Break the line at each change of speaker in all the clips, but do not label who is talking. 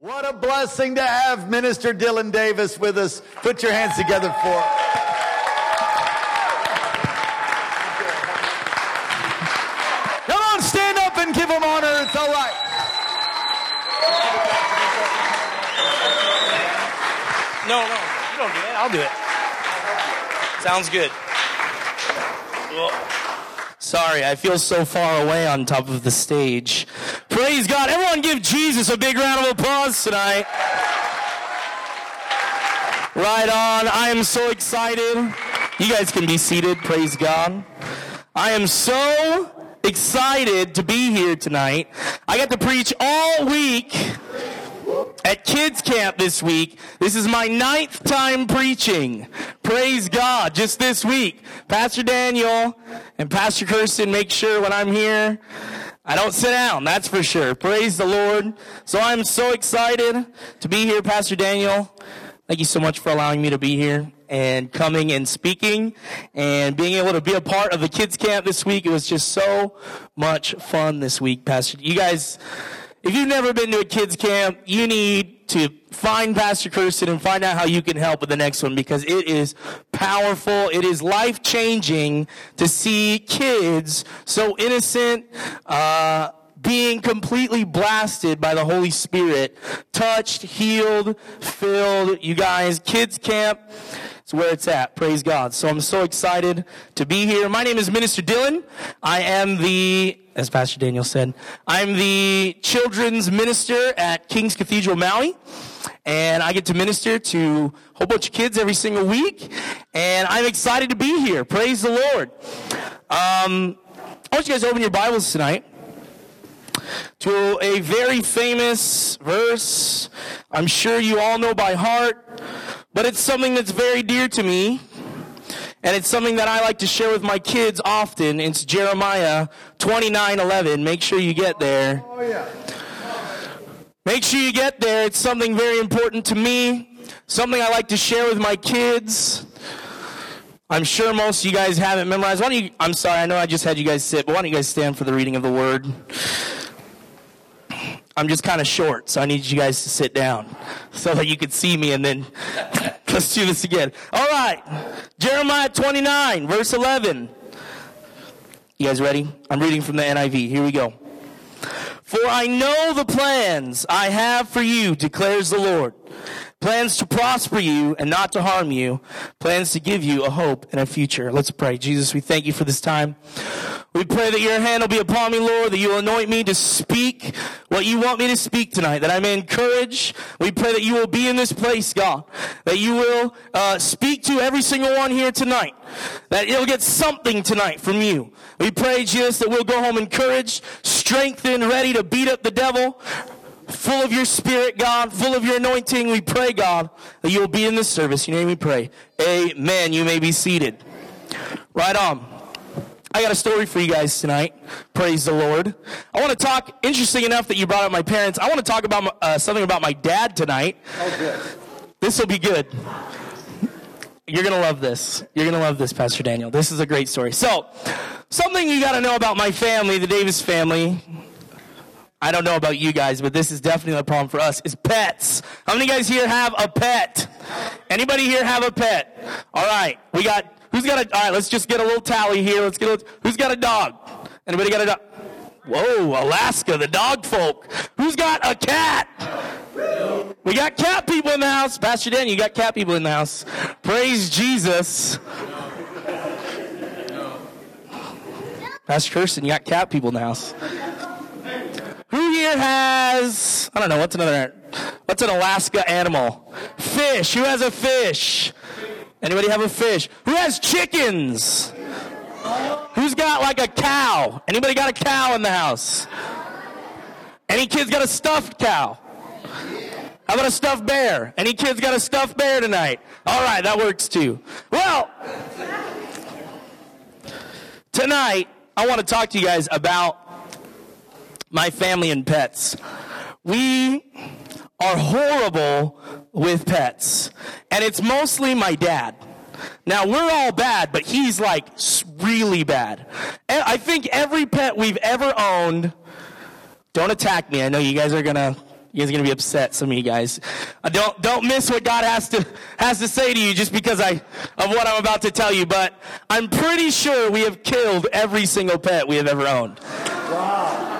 What a blessing to have Minister Dylan Davis with us. Put your hands together for. him. Come on, stand up and give him honor. It's all right.
No, no, you don't do it. I'll do it. Sounds good. Sorry, I feel so far away on top of the stage. Praise God. Everyone give Jesus a big round of applause tonight. Right on. I am so excited. You guys can be seated. Praise God. I am so excited to be here tonight. I got to preach all week at kids camp this week. This is my ninth time preaching. Praise God. Just this week. Pastor Daniel and Pastor Kirsten make sure when I'm here, I don't sit down. That's for sure. Praise the Lord. So I'm so excited to be here, Pastor Daniel. Thank you so much for allowing me to be here and coming and speaking and being able to be a part of the kids camp this week. It was just so much fun this week, Pastor. You guys, if you've never been to a kids camp, you need to find Pastor Kirsten and find out how you can help with the next one because it is powerful. It is life changing to see kids so innocent, uh, being completely blasted by the Holy Spirit, touched, healed, filled. You guys, kids camp. It's where it's at. Praise God. So I'm so excited to be here. My name is Minister Dylan. I am the, as Pastor Daniel said, I'm the children's minister at King's Cathedral Maui. And I get to minister to a whole bunch of kids every single week. And I'm excited to be here. Praise the Lord. Um, I want you guys to open your Bibles tonight to a very famous verse. I'm sure you all know by heart, but it's something that's very dear to me. And it's something that I like to share with my kids often. It's Jeremiah 29:11. Make sure you get there. Oh, Make sure you get there. It's something very important to me. Something I like to share with my kids. I'm sure most of you guys haven't memorized. Why don't you, I'm sorry, I know I just had you guys sit, but why don't you guys stand for the reading of the word? I'm just kind of short, so I need you guys to sit down so that you can see me and then let's do this again. All right. Jeremiah 29, verse 11. You guys ready? I'm reading from the NIV. Here we go. For I know the plans I have for you, declares the Lord. Plans to prosper you and not to harm you. Plans to give you a hope and a future. Let's pray. Jesus, we thank you for this time. We pray that your hand will be upon me, Lord, that you will anoint me to speak what you want me to speak tonight, that I may encourage. We pray that you will be in this place, God, that you will uh, speak to every single one here tonight, that it'll get something tonight from you. We pray, Jesus, that we'll go home encouraged, strengthened, ready to beat up the devil, full of your spirit, God, full of your anointing. We pray, God, that you will be in this service. In your name we pray. Amen. You may be seated. Right on. I got a story for you guys tonight. Praise the Lord. I want to talk, interesting enough that you brought up my parents, I want to talk about uh, something about my dad tonight.
Oh, good.
This will be good. You're going to love this. You're going to love this, Pastor Daniel. This is a great story. So, something you got to know about my family, the Davis family. I don't know about you guys, but this is definitely a problem for us, is pets. How many guys here have a pet? Anybody here have a pet? All right. We got Who's got a? All right, let's just get a little tally here. Let's get. A, who's got a dog? Anybody got a dog? Whoa, Alaska, the dog folk. Who's got a cat? We got cat people in the house. Pastor Dan, you got cat people in the house. Praise Jesus. Pastor Kirsten, you got cat people in the house. Has, I don't know, what's another, what's an Alaska animal? Fish. Who has a fish? Anybody have a fish? Who has chickens? Who's got like a cow? Anybody got a cow in the house? Any kids got a stuffed cow? How about a stuffed bear? Any kids got a stuffed bear tonight? All right, that works too. Well, tonight I want to talk to you guys about my family and pets. We are horrible with pets. And it's mostly my dad. Now, we're all bad, but he's like really bad. And I think every pet we've ever owned, don't attack me. I know you guys are to You guys are gonna be upset, some of you guys. Uh, don't don't miss what God has to has to say to you just because I of what I'm about to tell you. But I'm pretty sure we have killed every single pet we have ever owned. Wow.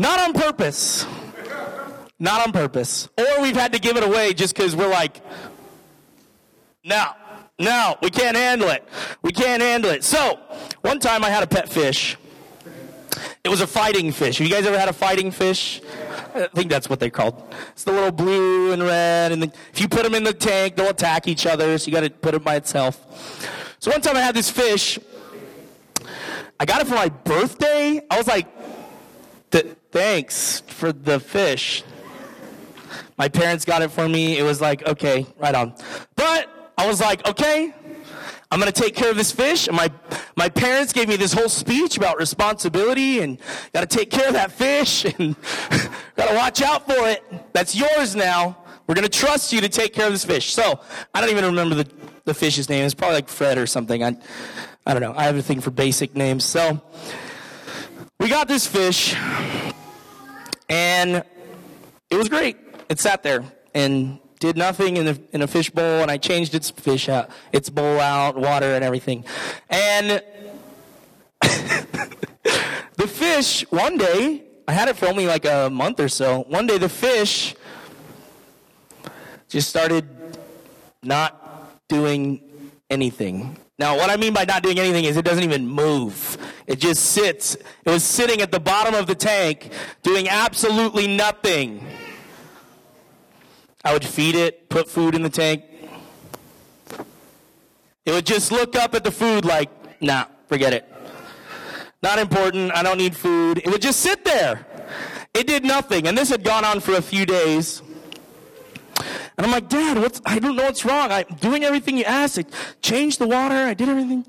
Not on purpose. Not on purpose. Or we've had to give it away just because we're like, no, no, we can't handle it. We can't handle it. So, one time I had a pet fish. It was a fighting fish. Have you guys ever had a fighting fish? I think that's what they're called. It's the little blue and red, and the, if you put them in the tank, they'll attack each other. So you got to put it by itself. So one time I had this fish. I got it for my birthday. I was like, "Thanks for the fish." My parents got it for me. It was like, okay, right on. But I was like, okay, I'm going to take care of this fish. And my, my parents gave me this whole speech about responsibility and got to take care of that fish and got to watch out for it. That's yours now. We're going to trust you to take care of this fish. So I don't even remember the, the fish's name. It's probably like Fred or something. I, I don't know. I have a thing for basic names. So we got this fish and it was great. It sat there and did nothing in a, in a fish bowl, and I changed its fish out, its bowl out, water, and everything. And the fish, one day, I had it for only like a month or so. One day, the fish just started not doing anything. Now, what I mean by not doing anything is it doesn't even move. It just sits. It was sitting at the bottom of the tank doing absolutely nothing. I would feed it, put food in the tank. It would just look up at the food like, nah, forget it. Not important. I don't need food. It would just sit there. It did nothing. And this had gone on for a few days. And I'm like, Dad, what's, I don't know what's wrong. I'm doing everything you asked. I changed the water. I did everything.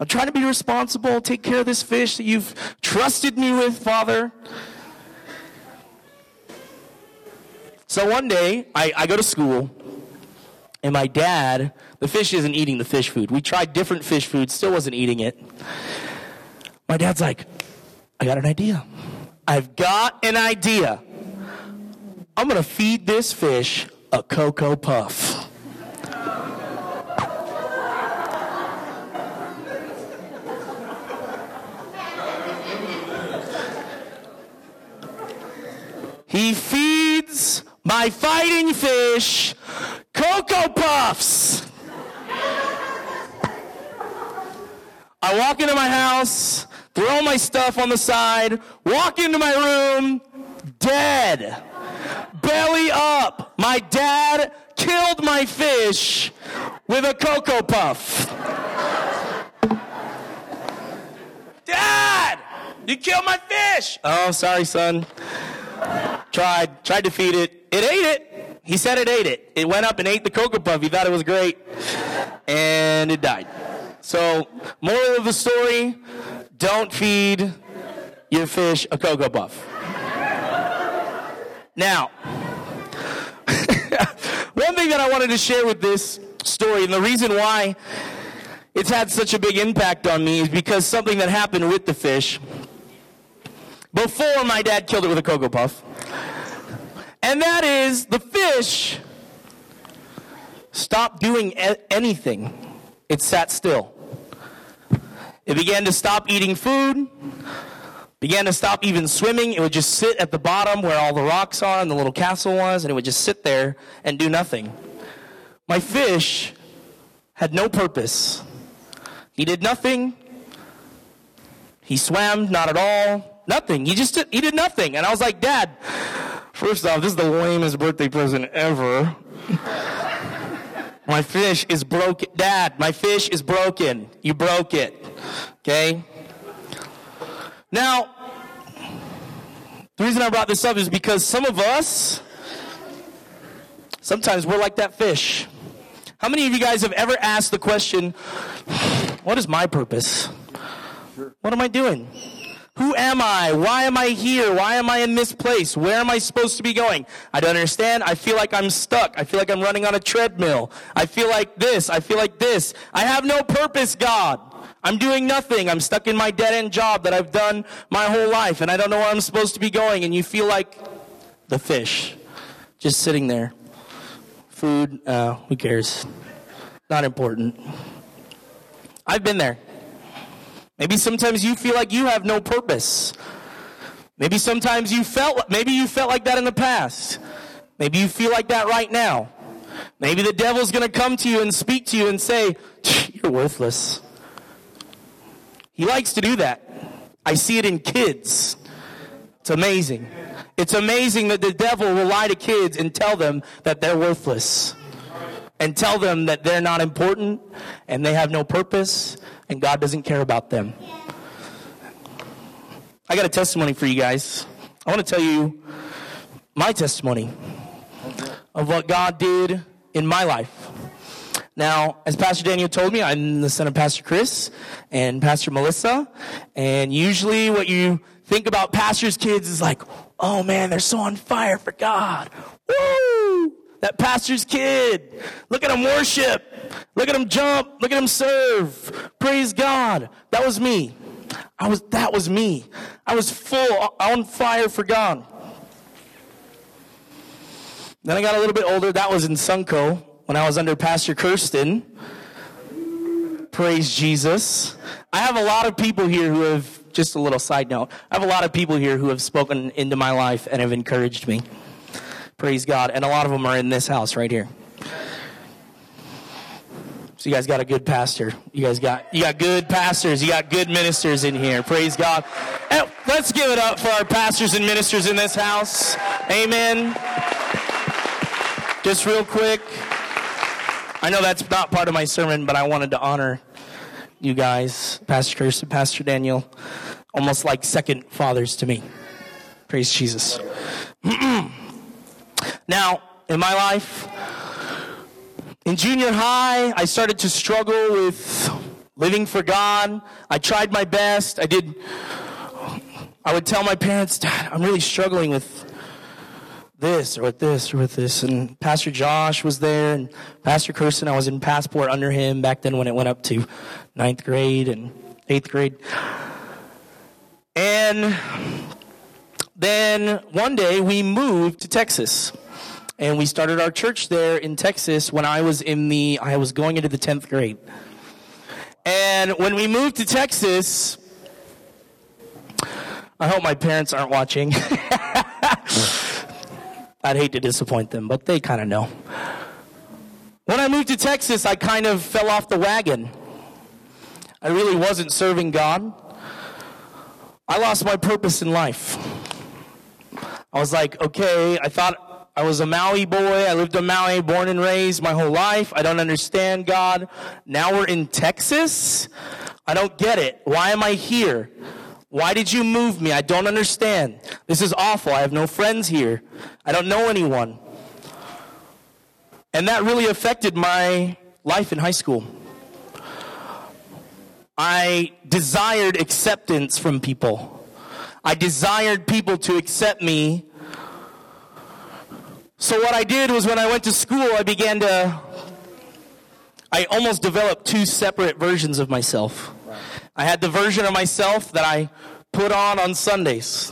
I'm trying to be responsible, take care of this fish that you've trusted me with, Father. So one day, I, I go to school, and my dad, the fish isn't eating the fish food. We tried different fish food, still wasn't eating it. My dad's like, I got an idea. I've got an idea. I'm going to feed this fish a Cocoa Puff. He feeds my fighting fish, Cocoa Puffs. I walk into my house, throw my stuff on the side, walk into my room, dead. Belly up. My dad killed my fish with a Cocoa Puff. Dad, you killed my fish. Oh, sorry, son. Tried, tried to feed it. It ate it. He said it ate it. It went up and ate the Cocoa Puff. He thought it was great. And it died. So, moral of the story don't feed your fish a Cocoa Puff. Now, one thing that I wanted to share with this story, and the reason why it's had such a big impact on me is because something that happened with the fish before my dad killed it with a Cocoa Puff and that is the fish stopped doing anything. It sat still. It began to stop eating food, began to stop even swimming. It would just sit at the bottom where all the rocks are and the little castle was, and it would just sit there and do nothing. My fish had no purpose. He did nothing. He swam not at all. Nothing. He just did, he did nothing. And I was like, Dad, First off, this is the lamest birthday present ever. my fish is broken. Dad, my fish is broken. You broke it. Okay? Now, the reason I brought this up is because some of us, sometimes we're like that fish. How many of you guys have ever asked the question, what is my purpose? What am I doing? Who am I? Why am I here? Why am I in this place? Where am I supposed to be going? I don't understand. I feel like I'm stuck. I feel like I'm running on a treadmill. I feel like this. I feel like this. I have no purpose, God. I'm doing nothing. I'm stuck in my dead end job that I've done my whole life and I don't know where I'm supposed to be going. And you feel like the fish, just sitting there. Food, uh, who cares? Not important. I've been there. Maybe sometimes you feel like you have no purpose. Maybe sometimes you felt maybe you felt like that in the past. Maybe you feel like that right now. Maybe the devil's going to come to you and speak to you and say, "You're worthless." He likes to do that. I see it in kids. It's amazing. It's amazing that the devil will lie to kids and tell them that they're worthless. And tell them that they're not important and they have no purpose and God doesn't care about them. I got a testimony for you guys. I want to tell you my testimony of what God did in my life. Now, as Pastor Daniel told me, I'm the son of Pastor Chris and Pastor Melissa. And usually what you think about pastors' kids is like, oh man, they're so on fire for God. Woo! That pastor's kid. Look at him worship. Look at him jump. Look at him serve. Praise God. That was me. I was, that was me. I was full uh, on fire for God. Then I got a little bit older. That was in Sunco when I was under Pastor Kirsten. Praise Jesus. I have a lot of people here who have, just a little side note, I have a lot of people here who have spoken into my life and have encouraged me. Praise God. And a lot of them are in this house right here. So you guys got a good pastor. You guys got you got good pastors. You got good ministers in here. Praise God. And let's give it up for our pastors and ministers in this house. Amen. Just real quick. I know that's not part of my sermon, but I wanted to honor you guys, Pastor Chris and Pastor Daniel, almost like second fathers to me. Praise Jesus. now, in my life, in junior high, I started to struggle with living for God. I tried my best. I did. I would tell my parents, Dad, I'm really struggling with this or with this or with this. And Pastor Josh was there, and Pastor Kirsten, I was in passport under him back then when it went up to ninth grade and eighth grade. And then one day we moved to Texas and we started our church there in Texas when I was in the I was going into the 10th grade. And when we moved to Texas, I hope my parents aren't watching. I'd hate to disappoint them, but they kind of know. When I moved to Texas, I kind of fell off the wagon. I really wasn't serving God. I lost my purpose in life. I was like, okay, I thought I was a Maui boy. I lived in Maui, born and raised my whole life. I don't understand God. Now we're in Texas. I don't get it. Why am I here? Why did you move me? I don't understand. This is awful. I have no friends here. I don't know anyone. And that really affected my life in high school. I desired acceptance from people. I desired people to accept me so what I did was when I went to school, I began to, I almost developed two separate versions of myself. I had the version of myself that I put on on Sundays,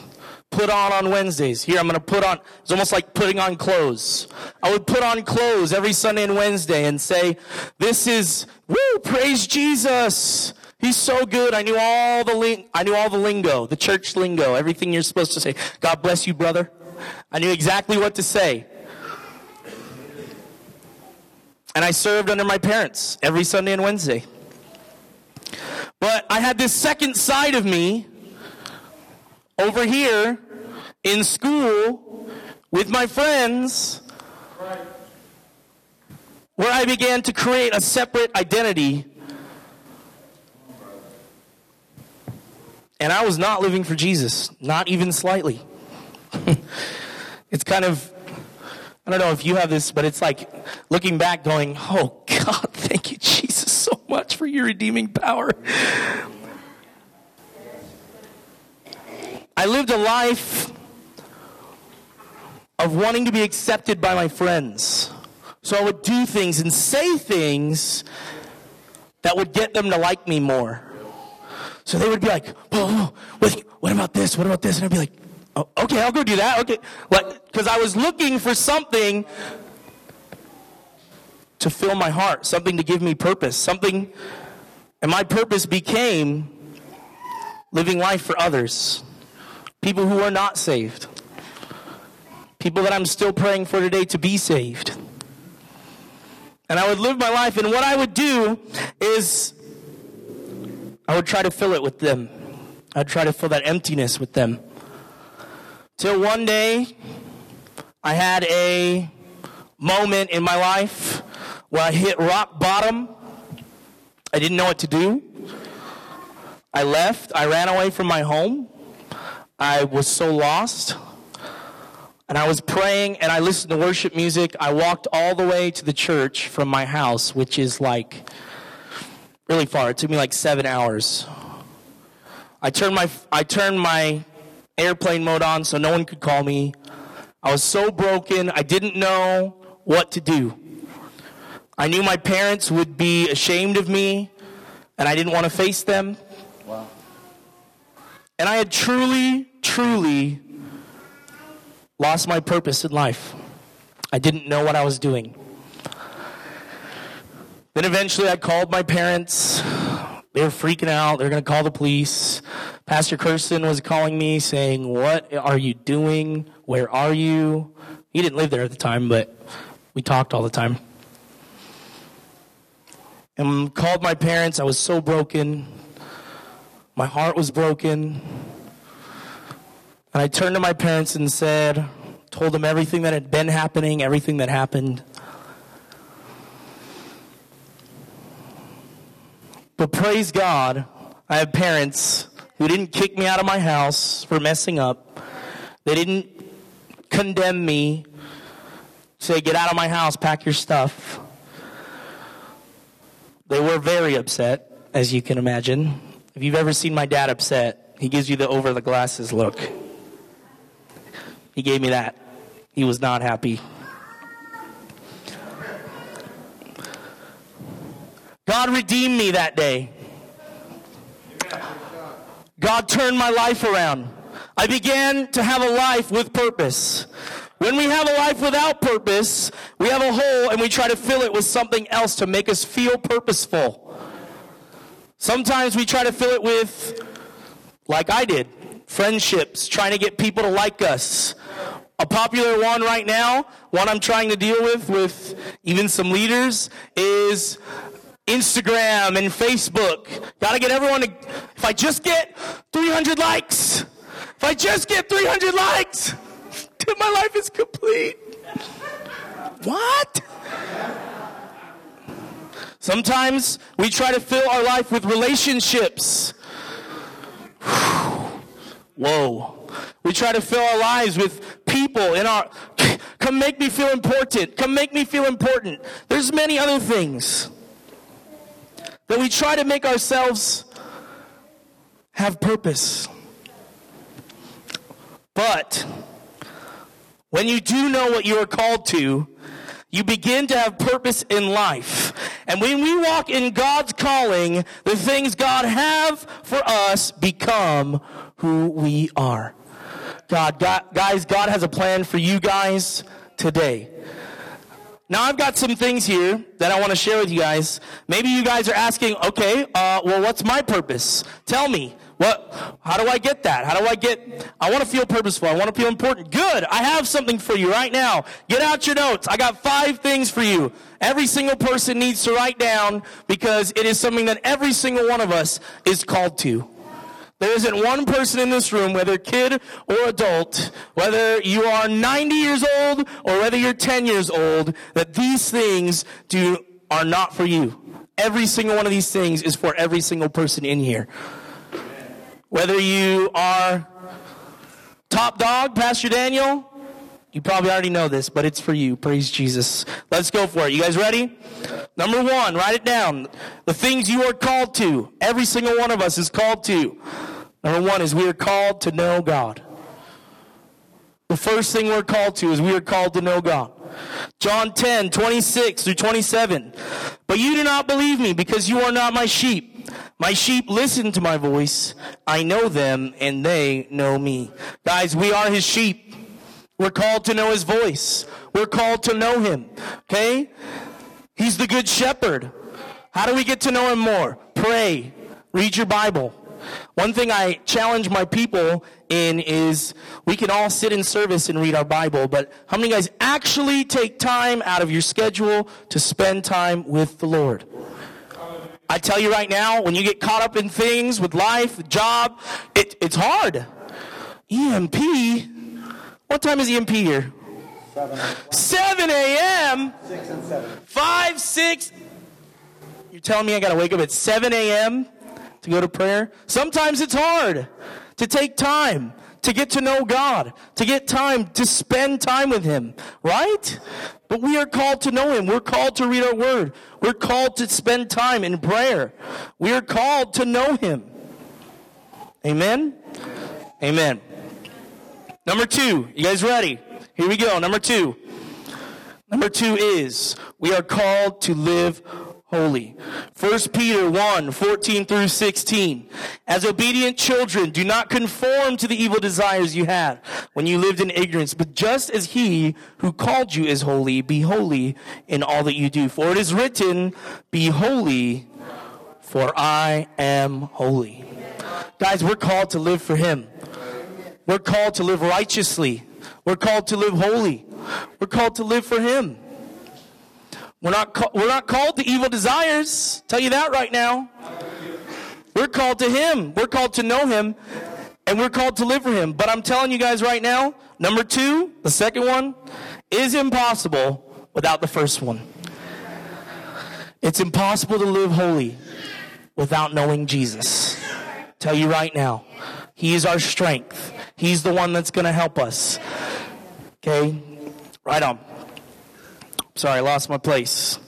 put on on Wednesdays. Here, I'm going to put on, it's almost like putting on clothes. I would put on clothes every Sunday and Wednesday and say, this is, woo, praise Jesus. He's so good. I knew all the ling- I knew all the lingo, the church lingo, everything you're supposed to say. God bless you, brother. I knew exactly what to say. And I served under my parents every Sunday and Wednesday. But I had this second side of me over here in school with my friends where I began to create a separate identity. And I was not living for Jesus, not even slightly. it's kind of I don't know if you have this, but it's like looking back going, oh God, thank you, Jesus, so much for your redeeming power. I lived a life of wanting to be accepted by my friends. So I would do things and say things that would get them to like me more. So they would be like, oh, what, what about this? What about this? And I'd be like, Oh, okay, I'll go do that. Okay. Because I was looking for something to fill my heart, something to give me purpose, something. And my purpose became living life for others, people who are not saved, people that I'm still praying for today to be saved. And I would live my life, and what I would do is I would try to fill it with them. I'd try to fill that emptiness with them. Till one day, I had a moment in my life where I hit rock bottom. I didn't know what to do. I left. I ran away from my home. I was so lost. And I was praying and I listened to worship music. I walked all the way to the church from my house, which is like really far. It took me like seven hours. I turned my I turned my airplane mode on so no one could call me. I was so broken, I didn't know what to do. I knew my parents would be ashamed of me, and I didn't want to face them. Wow. And I had truly, truly lost my purpose in life. I didn't know what I was doing. Then eventually I called my parents. They were freaking out. They're going to call the police. Pastor Kirsten was calling me saying, What are you doing? Where are you? He didn't live there at the time, but we talked all the time. And called my parents. I was so broken. My heart was broken. And I turned to my parents and said, told them everything that had been happening, everything that happened. But praise God, I have parents who didn't kick me out of my house for messing up. They didn't condemn me, say, get out of my house, pack your stuff. They were very upset, as you can imagine. If you've ever seen my dad upset, he gives you the over the glasses look. He gave me that. He was not happy. God redeemed me that day. God turned my life around. I began to have a life with purpose. When we have a life without purpose, we have a hole and we try to fill it with something else to make us feel purposeful. Sometimes we try to fill it with, like I did, friendships, trying to get people to like us. A popular one right now, one I'm trying to deal with with even some leaders, is Instagram and Facebook. Got to get everyone to, if I just get 300 likes, if I just get 300 likes, my life is complete. What? Sometimes we try to fill our life with relationships. Whoa. We try to fill our lives with people in our come make me feel important. Come make me feel important. There's many other things that we try to make ourselves have purpose. But when you do know what you are called to, you begin to have purpose in life. And when we walk in God's calling, the things God have for us become who we are. God, God guys, God has a plan for you guys today. Now, I've got some things here that I want to share with you guys. Maybe you guys are asking, okay, uh, well, what's my purpose? Tell me. What, how do I get that? How do I get, I want to feel purposeful. I want to feel important. Good. I have something for you right now. Get out your notes. I got five things for you. Every single person needs to write down because it is something that every single one of us is called to. There isn't one person in this room, whether kid or adult, whether you are 90 years old or whether you're 10 years old, that these things do, are not for you. Every single one of these things is for every single person in here. Whether you are top dog, Pastor Daniel, you probably already know this, but it's for you. Praise Jesus. Let's go for it. You guys ready? Number one, write it down. The things you are called to. Every single one of us is called to. Number one is we are called to know God. The first thing we're called to is we are called to know God. John 10, 26 through 27. But you do not believe me because you are not my sheep. My sheep listen to my voice. I know them and they know me. Guys, we are his sheep. We're called to know his voice. We're called to know him. Okay? He's the good shepherd. How do we get to know him more? Pray. Read your Bible. One thing I challenge my people in is we can all sit in service and read our Bible, but how many guys actually take time out of your schedule to spend time with the Lord? I tell you right now, when you get caught up in things with life, job, it, it's hard. EMP? What time is EMP here? 7, 7 a.m.? 6 and 7. 5, 6. You're telling me I got to wake up at 7 a.m. to go to prayer? Sometimes it's hard to take time to get to know God, to get time to spend time with Him, right? But we are called to know Him. We're called to read our Word. We're called to spend time in prayer. We are called to know Him. Amen? Amen. Number two, you guys ready? Here we go. Number two. Number two is we are called to live holy. 1 Peter 1, 14 through 16. As obedient children, do not conform to the evil desires you had when you lived in ignorance, but just as he who called you is holy, be holy in all that you do. For it is written, be holy, for I am holy. Guys, we're called to live for him. We're called to live righteously. We're called to live holy. We're called to live for him. We're not, we're not called to evil desires. Tell you that right now. We're called to Him. We're called to know Him. And we're called to live for Him. But I'm telling you guys right now, number two, the second one, is impossible without the first one. It's impossible to live holy without knowing Jesus. Tell you right now, He is our strength. He's the one that's going to help us. Okay? Right on. Sorry, I lost my place.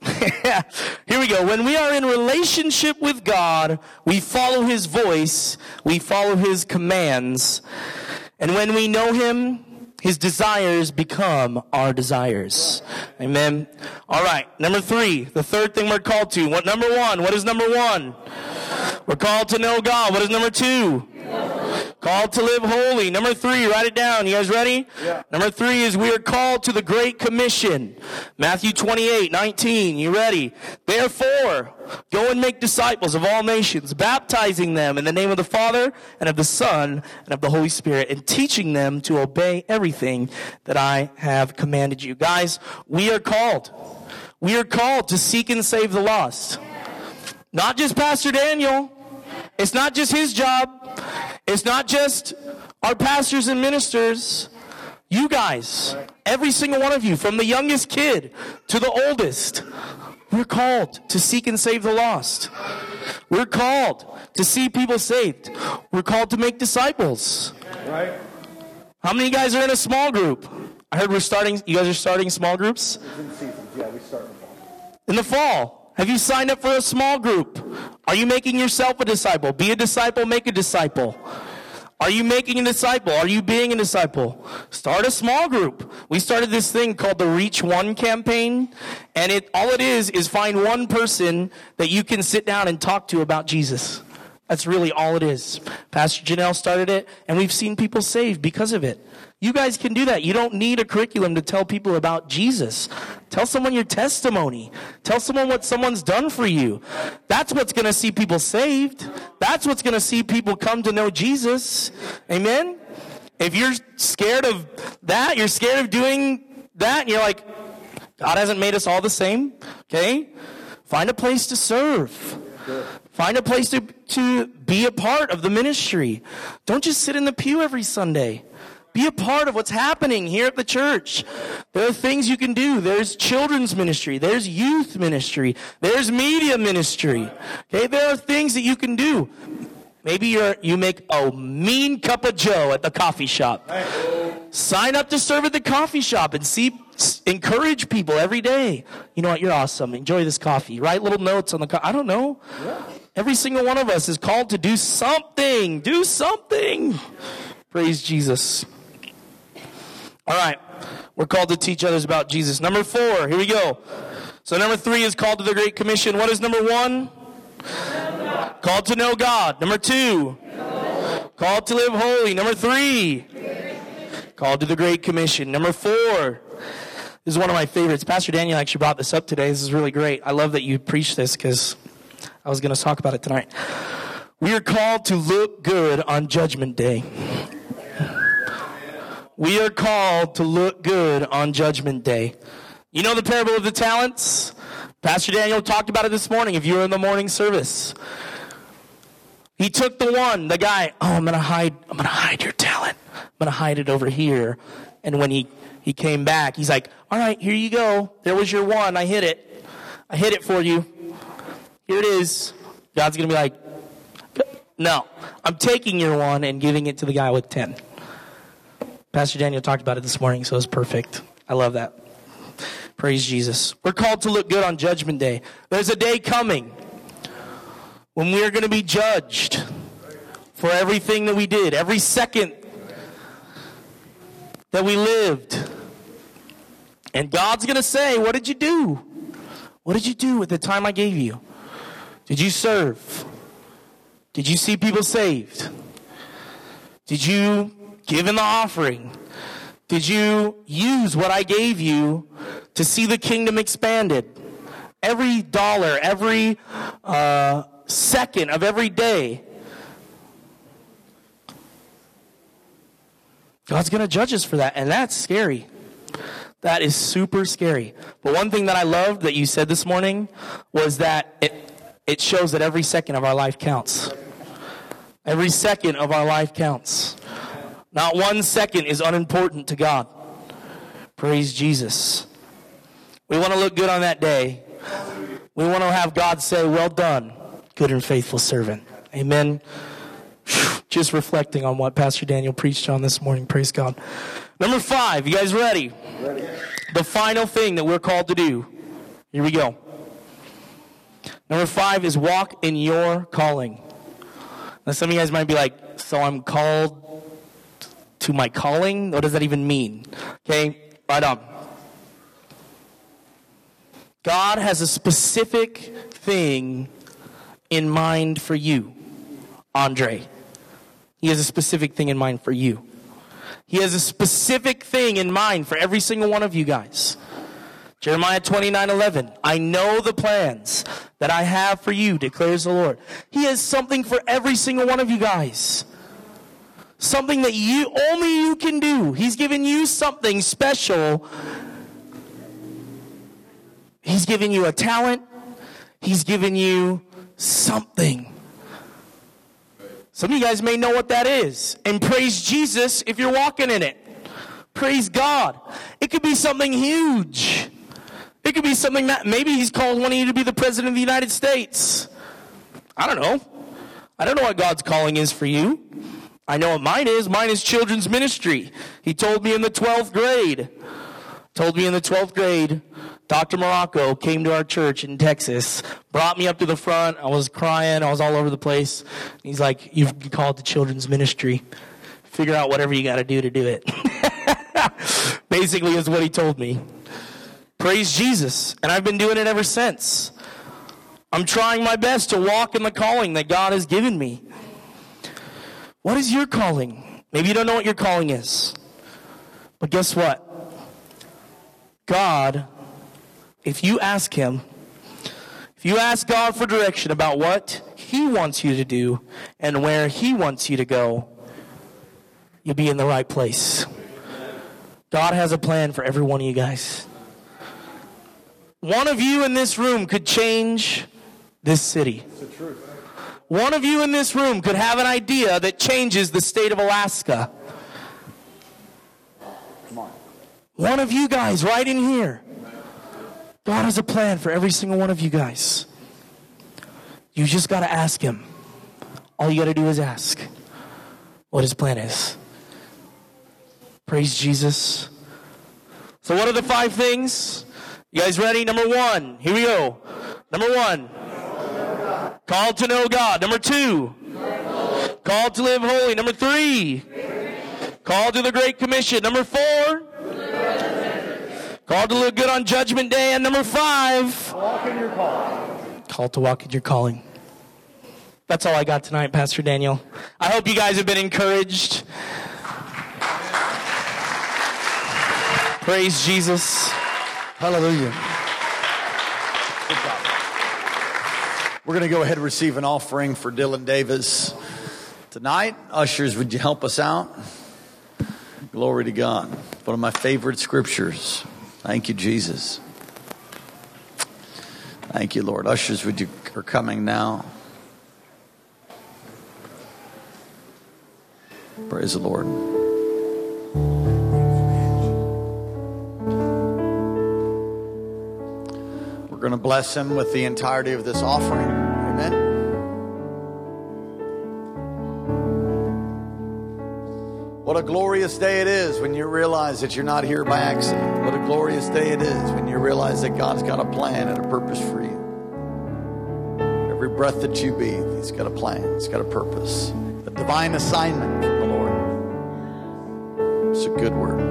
Here we go. When we are in relationship with God, we follow His voice, we follow His commands, and when we know Him, His desires become our desires. Amen. All right. Number three, the third thing we're called to. What number one? What is number one? We're called to know God. What is number two? Called to live holy. Number three, write it down. You guys ready? Yeah. Number three is we are called to the Great Commission. Matthew 28, 19. You ready? Therefore, go and make disciples of all nations, baptizing them in the name of the Father and of the Son and of the Holy Spirit, and teaching them to obey everything that I have commanded you. Guys, we are called. We are called to seek and save the lost. Not just Pastor Daniel. It's not just his job. It's not just our pastors and ministers. You guys, every single one of you, from the youngest kid to the oldest, we're called to seek and save the lost. We're called to see people saved. We're called to make disciples. Right. How many guys are in a small group? I heard we're starting, you guys are starting small groups? Yeah, we start in the fall. In the fall. Have you signed up for a small group? Are you making yourself a disciple? Be a disciple, make a disciple. Are you making a disciple? Are you being a disciple? Start a small group. We started this thing called the Reach One campaign, and it all it is is find one person that you can sit down and talk to about Jesus. That's really all it is. Pastor Janelle started it, and we've seen people saved because of it. You guys can do that. You don't need a curriculum to tell people about Jesus. Tell someone your testimony. Tell someone what someone's done for you. That's what's going to see people saved. That's what's going to see people come to know Jesus. Amen? If you're scared of that, you're scared of doing that, and you're like, God hasn't made us all the same, okay? Find a place to serve. Find a place to, to be a part of the ministry. Don't just sit in the pew every Sunday. Be a part of what's happening here at the church. There are things you can do. There's children's ministry. There's youth ministry. There's media ministry. Okay, there are things that you can do. Maybe you're, you make a mean cup of joe at the coffee shop. Sign up to serve at the coffee shop and see, encourage people every day. You know what? You're awesome. Enjoy this coffee. Write little notes on the. Co- I don't know. Every single one of us is called to do something. Do something. Praise Jesus. All right. We're called to teach others about Jesus. Number four, here we go. So number three is called to the Great Commission. What is number one? Called to know God. Number two. Called to live holy. Number three. Called to the Great Commission. Number four. This is one of my favorites. Pastor Daniel actually brought this up today. This is really great. I love that you preached this because I was going to talk about it tonight. We are called to look good on Judgment Day. We are called to look good on Judgment Day. You know the parable of the talents? Pastor Daniel talked about it this morning if you were in the morning service. He took the one, the guy, oh, I'm going to hide, I'm going to hide your talent. I'm going to hide it over here. And when he, he came back, he's like, all right, here you go. There was your one. I hit it. I hit it for you. Here it is. God's going to be like, no, I'm taking your one and giving it to the guy with 10. Pastor Daniel talked about it this morning, so it's perfect. I love that. Praise Jesus. We're called to look good on Judgment Day. There's a day coming when we are going to be judged for everything that we did, every second that we lived. And God's going to say, What did you do? What did you do with the time I gave you? Did you serve? Did you see people saved? Did you give in the offering? Did you use what I gave you to see the kingdom expanded? Every dollar, every uh, second of every day. God's going to judge us for that, and that's scary. That is super scary. But one thing that I loved that you said this morning was that it, it shows that every second of our life counts. Every second of our life counts. Not one second is unimportant to God. Praise Jesus. We want to look good on that day. We want to have God say, Well done, good and faithful servant. Amen. Just reflecting on what Pastor Daniel preached on this morning. Praise God. Number five, you guys ready? ready? The final thing that we're called to do. Here we go. Number five is walk in your calling. Now, some of you guys might be like, so I'm called to my calling? What does that even mean? Okay, right on. God has a specific thing in mind for you, Andre. He has a specific thing in mind for you. He has a specific thing in mind for every single one of you guys. Jeremiah 29 11. I know the plans that I have for you, declares the Lord. He has something for every single one of you guys something that you only you can do. He's given you something special. He's given you a talent. He's given you something. Some of you guys may know what that is. And praise Jesus if you're walking in it. Praise God. It could be something huge. It could be something that maybe he's called one of you to be the president of the United States. I don't know. I don't know what God's calling is for you. I know what mine is. Mine is children's ministry. He told me in the 12th grade. Told me in the 12th grade, Dr. Morocco came to our church in Texas, brought me up to the front. I was crying. I was all over the place. He's like, You've been called to children's ministry. Figure out whatever you got to do to do it. Basically, is what he told me. Praise Jesus. And I've been doing it ever since. I'm trying my best to walk in the calling that God has given me. What is your calling? Maybe you don't know what your calling is. But guess what? God, if you ask Him, if you ask God for direction about what He wants you to do and where He wants you to go, you'll be in the right place. God has a plan for every one of you guys. One of you in this room could change this city. One of you in this room could have an idea that changes the state of Alaska. Come on. One of you guys right in here. God has a plan for every single one of you guys. You just got to ask Him. All you got to do is ask what His plan is. Praise Jesus. So, what are the five things? You guys ready? Number one. Here we go. Number one. Called to know God. Number two. Called to live holy. Number three. Called to the Great Commission. Number four. Called to look good on Judgment Day. And number five.
Walk in your calling.
Called to walk in your calling. That's all I got tonight, Pastor Daniel. I hope you guys have been encouraged. Praise Jesus.
Hallelujah. We're going to go ahead and receive an offering for Dylan Davis tonight. Ushers, would you help us out? Glory to God. One of my favorite scriptures. Thank you, Jesus. Thank you, Lord. Ushers, would you are coming now? Praise the Lord. We're going to bless him with the entirety of this offering. Amen. What a glorious day it is when you realize that you're not here by accident. What a glorious day it is when you realize that God's got a plan and a purpose for you. Every breath that you breathe, He's got a plan, He's got a purpose, a divine assignment from the Lord. It's a good word.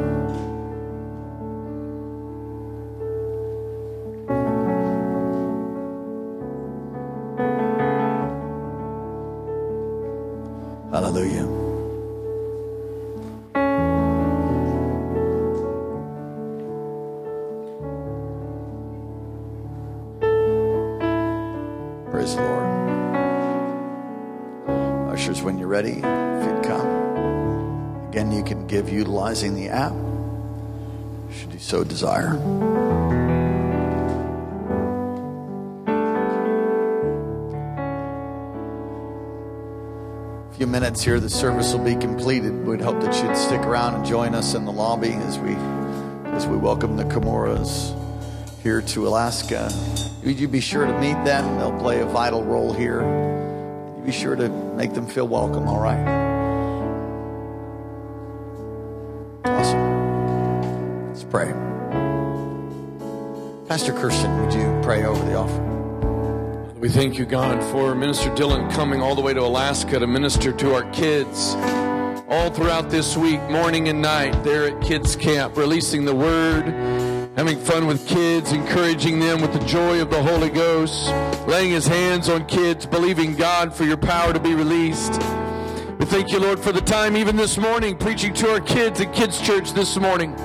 App, should you so desire. A few minutes here, the service will be completed. We'd hope that you'd stick around and join us in the lobby as we as we welcome the Comoras here to Alaska. Would you be sure to meet them? They'll play a vital role here. You be sure to make them feel welcome, all right? Pray. Pastor Kirsten, would you pray over the offering?
We thank you, God, for Minister Dylan coming all the way to Alaska to minister to our kids all throughout this week, morning and night, there at Kids Camp, releasing the word, having fun with kids, encouraging them with the joy of the Holy Ghost, laying his hands on kids, believing God for your power to be released. We thank you, Lord, for the time even this morning, preaching to our kids at Kids Church this morning.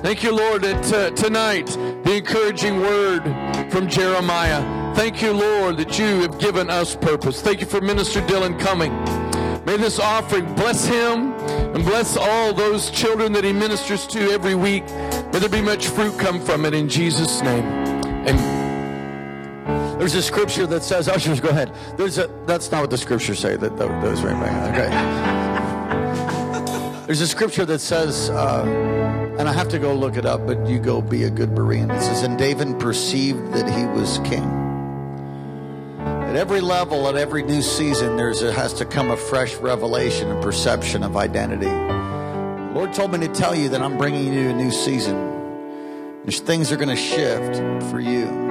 Thank you, Lord, that uh, tonight the encouraging word from Jeremiah. Thank you, Lord, that you have given us purpose. Thank you for Minister Dylan coming. May this offering bless him and bless all those children that he ministers to every week. May there be much fruit come from it in Jesus' name. Amen.
There's a scripture that says, ushers, go ahead. There's a, that's not what the scriptures say. That, those right, right, okay. There's a scripture that says, uh, and I have to go look it up, but you go be a good Berean. It says, and David perceived that he was king. At every level, at every new season, there's has to come a fresh revelation and perception of identity. The Lord told me to tell you that I'm bringing you a new season. There's things are going to shift for you.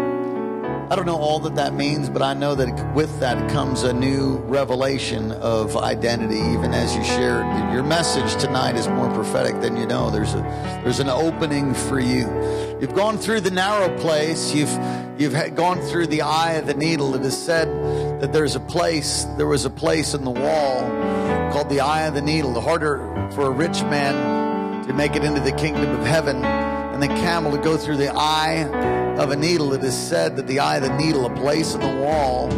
I don't know all that that means, but I know that with that comes a new revelation of identity. Even as you shared, your message tonight is more prophetic than you know. There's a there's an opening for you. You've gone through the narrow place. You've you've gone through the eye of the needle. It is said that there's a place. There was a place in the wall called the eye of the needle. The harder for a rich man to make it into the kingdom of heaven and the camel to go through the eye of a needle. It is said that the eye of the needle, a place in the wall,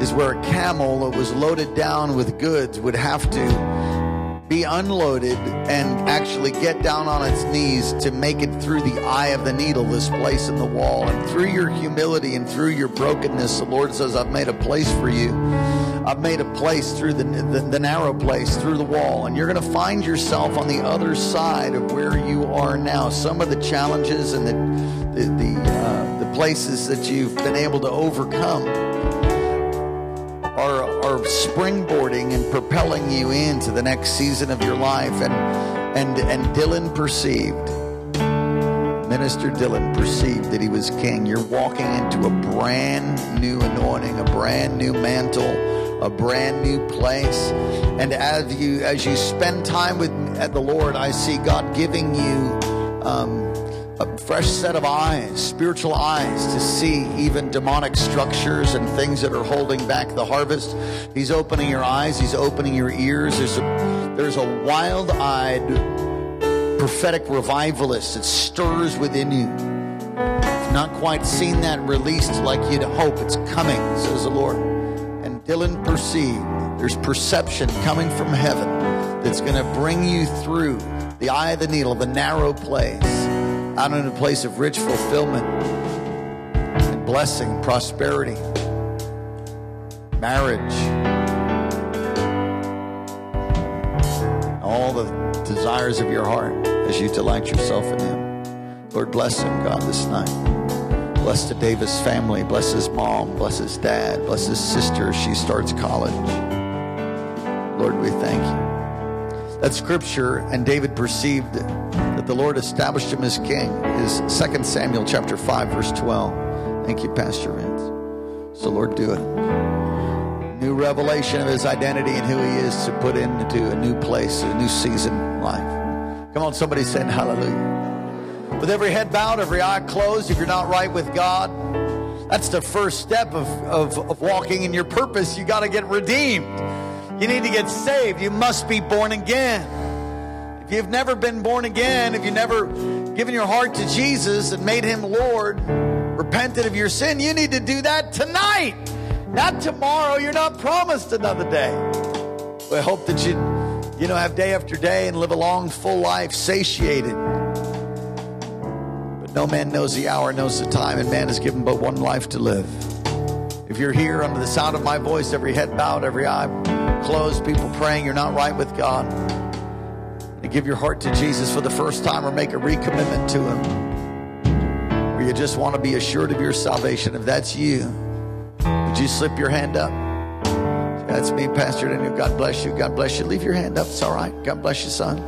is where a camel that was loaded down with goods would have to be unloaded and actually get down on its knees to make it through the eye of the needle, this place in the wall. And through your humility and through your brokenness, the Lord says, I've made a place for you. I've made a place through the, the, the narrow place, through the wall. And you're going to find yourself on the other side of where you are now. Some of the challenges and the, the, the, uh, the places that you've been able to overcome are, are springboarding and propelling you into the next season of your life. And, and, and Dylan perceived, Minister Dylan perceived that he was king. You're walking into a brand new anointing, a brand new mantle, a brand new place. And as you, as you spend time with at the Lord, I see God giving you um, a fresh set of eyes, spiritual eyes, to see even demonic structures and things that are holding back the harvest. He's opening your eyes, He's opening your ears. There's a, there's a wild eyed prophetic revivalist that stirs within you. Not quite seen that released like you'd hope. It's coming, says the Lord. And Dylan perceived there's perception coming from heaven that's going to bring you through the eye of the needle, the narrow place out in a place of rich fulfillment and blessing, prosperity, marriage, all the desires of your heart as you delight yourself in Him. Lord, bless him, God, this night. Bless the Davis family. Bless his mom. Bless his dad. Bless his sister as she starts college. Lord, we thank you. That scripture, and David perceived that the Lord established him as king is 2 Samuel chapter 5, verse 12. Thank you, Pastor Vince. So, Lord, do it. New revelation of his identity and who he is to put into a new place, a new season life. Come on, somebody saying hallelujah. With every head bowed, every eye closed, if you're not right with God, that's the first step of, of, of walking in your purpose. You got to get redeemed. You need to get saved. You must be born again. If you've never been born again, if you've never given your heart to Jesus and made him Lord, repented of your sin, you need to do that tonight, not tomorrow. You're not promised another day. We hope that you, you know, have day after day and live a long, full life, satiated. But no man knows the hour, knows the time, and man is given but one life to live. If you're here under the sound of my voice, every head bowed, every eye closed, people praying, you're not right with God and give your heart to Jesus for the first time or make a recommitment to Him, or you just want to be assured of your salvation, if that's you, would you slip your hand up? That's me, Pastor Daniel. God bless you. God bless you. Leave your hand up. It's all right. God bless you, son.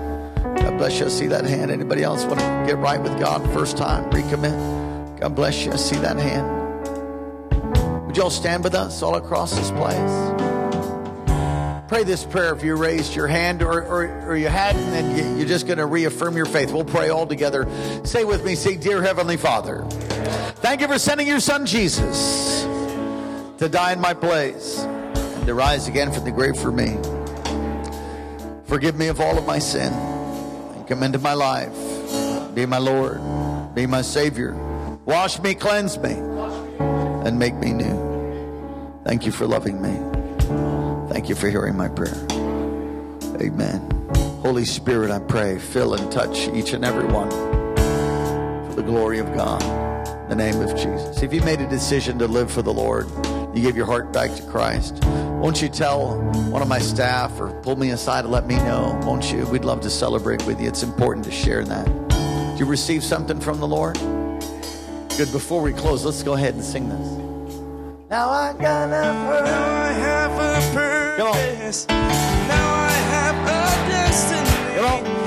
God bless you. I see that hand. Anybody else want to get right with God first time? Recommit. God bless you. I see that hand. Would you all stand with us all across this place? Pray this prayer if you raised your hand or, or, or you hadn't and you, you're just going to reaffirm your faith. We'll pray all together. Say with me, say, Dear Heavenly Father, thank you for sending your son Jesus to die in my place to rise again from the grave for me. Forgive me of all of my sin and come into my life. Be my Lord, be my Savior. Wash me, cleanse me, and make me new. Thank you for loving me. Thank you for hearing my prayer. Amen. Holy Spirit, I pray, fill and touch each and every one for the glory of God. In the name of Jesus. If you made a decision to live for the Lord, you gave your heart back to Christ, won't you tell one of my staff or pull me aside and let me know? Won't you? We'd love to celebrate with you. It's important to share that. Do you receive something from the Lord? Good. Before we close, let's go ahead and sing this. Now I got a
I have a purpose.
Come on.
Now I have a destiny.
Come on.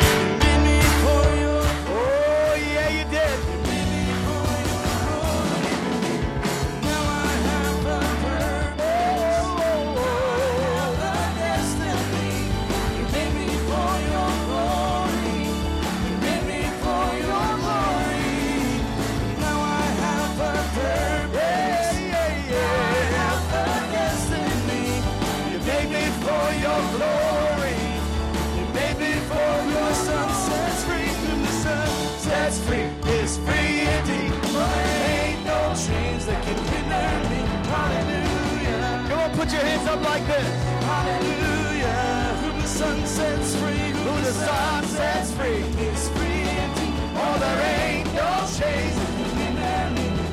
Hands up like this.
Hallelujah. Whom the Son sets free. Whom the Son sets free is free indeed. Oh, there ain't no chains.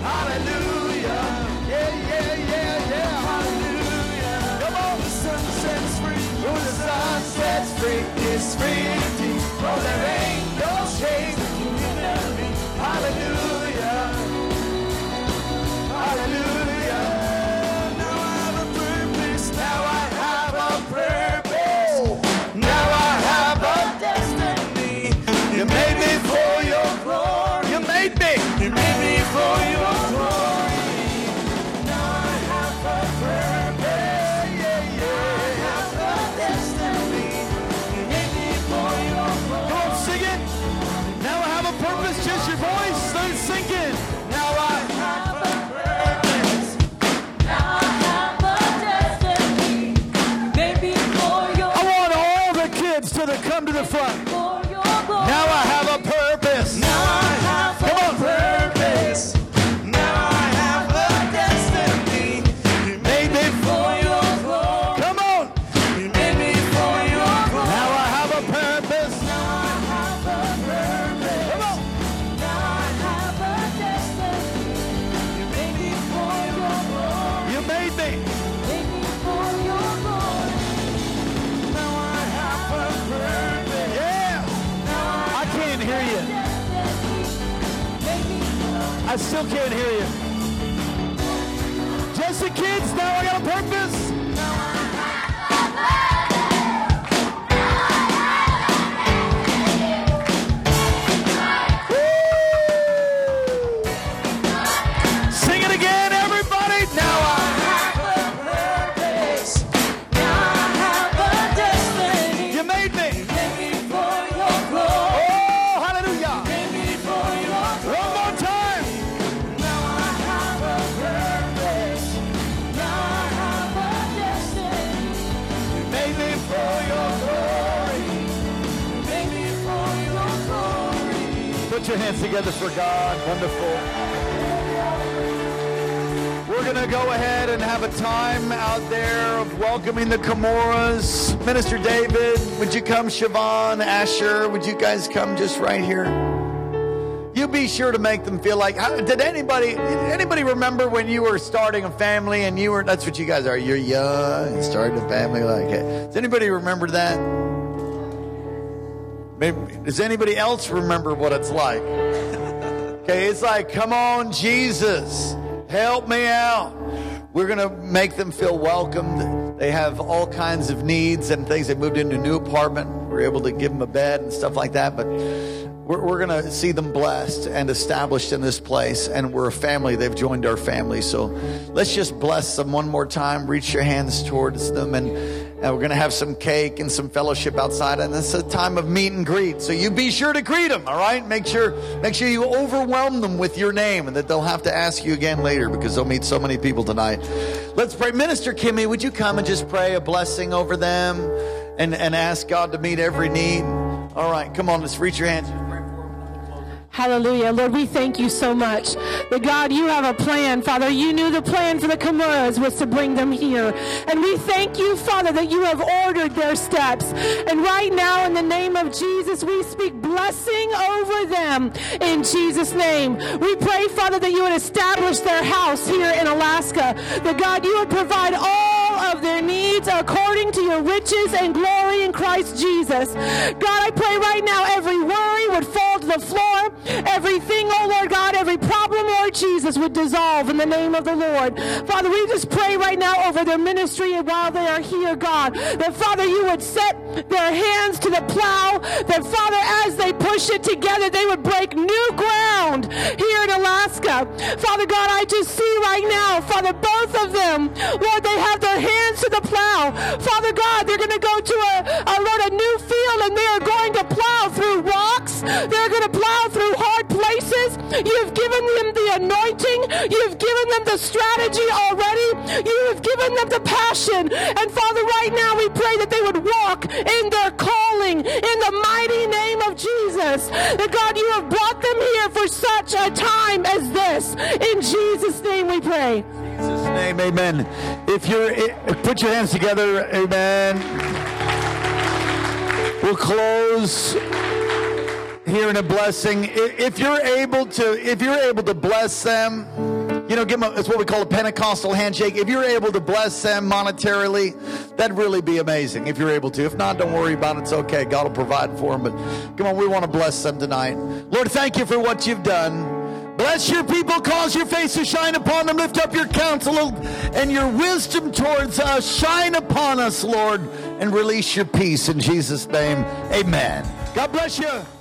Hallelujah.
Yeah, yeah, yeah, yeah.
Hallelujah. Come on. The Son sets free. Whom the Son sets free is free indeed. Oh, there ain't I
still can't hear you. Just the kids. Now I got a purpose. Put your hands together for God. Wonderful. We're going to go ahead and have a time out there of welcoming the Camoras. Minister David, would you come? Siobhan, Asher, would you guys come just right here? You be sure to make them feel like. Did anybody anybody remember when you were starting a family and you were? That's what you guys are. You're young and starting a family like. Does anybody remember that? Maybe, does anybody else remember what it's like? Okay, it's like, come on, Jesus, help me out. We're going to make them feel welcomed. They have all kinds of needs and things. They moved into a new apartment. We're able to give them a bed and stuff like that. But we're, we're going to see them blessed and established in this place. And we're a family. They've joined our family. So let's just bless them one more time. Reach your hands towards them. And, and we're going to have some cake and some fellowship outside. And it's a time of meet and greet. So you be sure to greet them. All right. Make sure, make sure you overwhelm them with your name and that they'll have to ask you again later because they'll meet so many people tonight. Let's pray. Minister Kimmy, would you come and just pray a blessing over them and, and ask God to meet every need? All right. Come on. Let's reach your hands.
Hallelujah. Lord, we thank you so much. That God, you have a plan, Father. You knew the plan for the Kamuras was to bring them here. And we thank you, Father, that you have ordered their steps. And right now, in the name of Jesus, we speak blessing over them in Jesus' name. We pray, Father, that you would establish their house here in Alaska. That God, you would provide all of their needs according to your riches and glory in Christ Jesus. God, I pray right now every worry would fall to the floor. Everything, oh Lord God, every problem, Lord Jesus, would dissolve in the name of the Lord. Father, we just pray right now over their ministry and while they are here, God, that Father, you would set their hands to the plow, that Father, as they push it together, they would break new ground here in Alaska. Father God, I just see right now, Father, both of them, Lord, they have their hands to the plow. Father God, they're going to go to a, a Lord, a new field and they are going to plow through rocks. They're going to plow through hard places. You've given them the anointing. You've given them the strategy already. You have given them the passion. And Father, right now we pray that they would walk in their calling in the mighty name of Jesus. That God, you have brought them here for such a time as this. In Jesus' name we pray.
Jesus' name, amen. If you're, eh, put your hands together, amen. We'll close here in a blessing. If you're able to, if you're able to bless them, you know, give them. A, it's what we call a Pentecostal handshake. If you're able to bless them monetarily, that'd really be amazing. If you're able to. If not, don't worry about it. It's okay. God will provide for them. But come on, we want to bless them tonight. Lord, thank you for what you've done. Bless your people, cause your face to shine upon them. Lift up your counsel and your wisdom towards us. Shine upon us, Lord, and release your peace in Jesus' name. Amen. God bless you.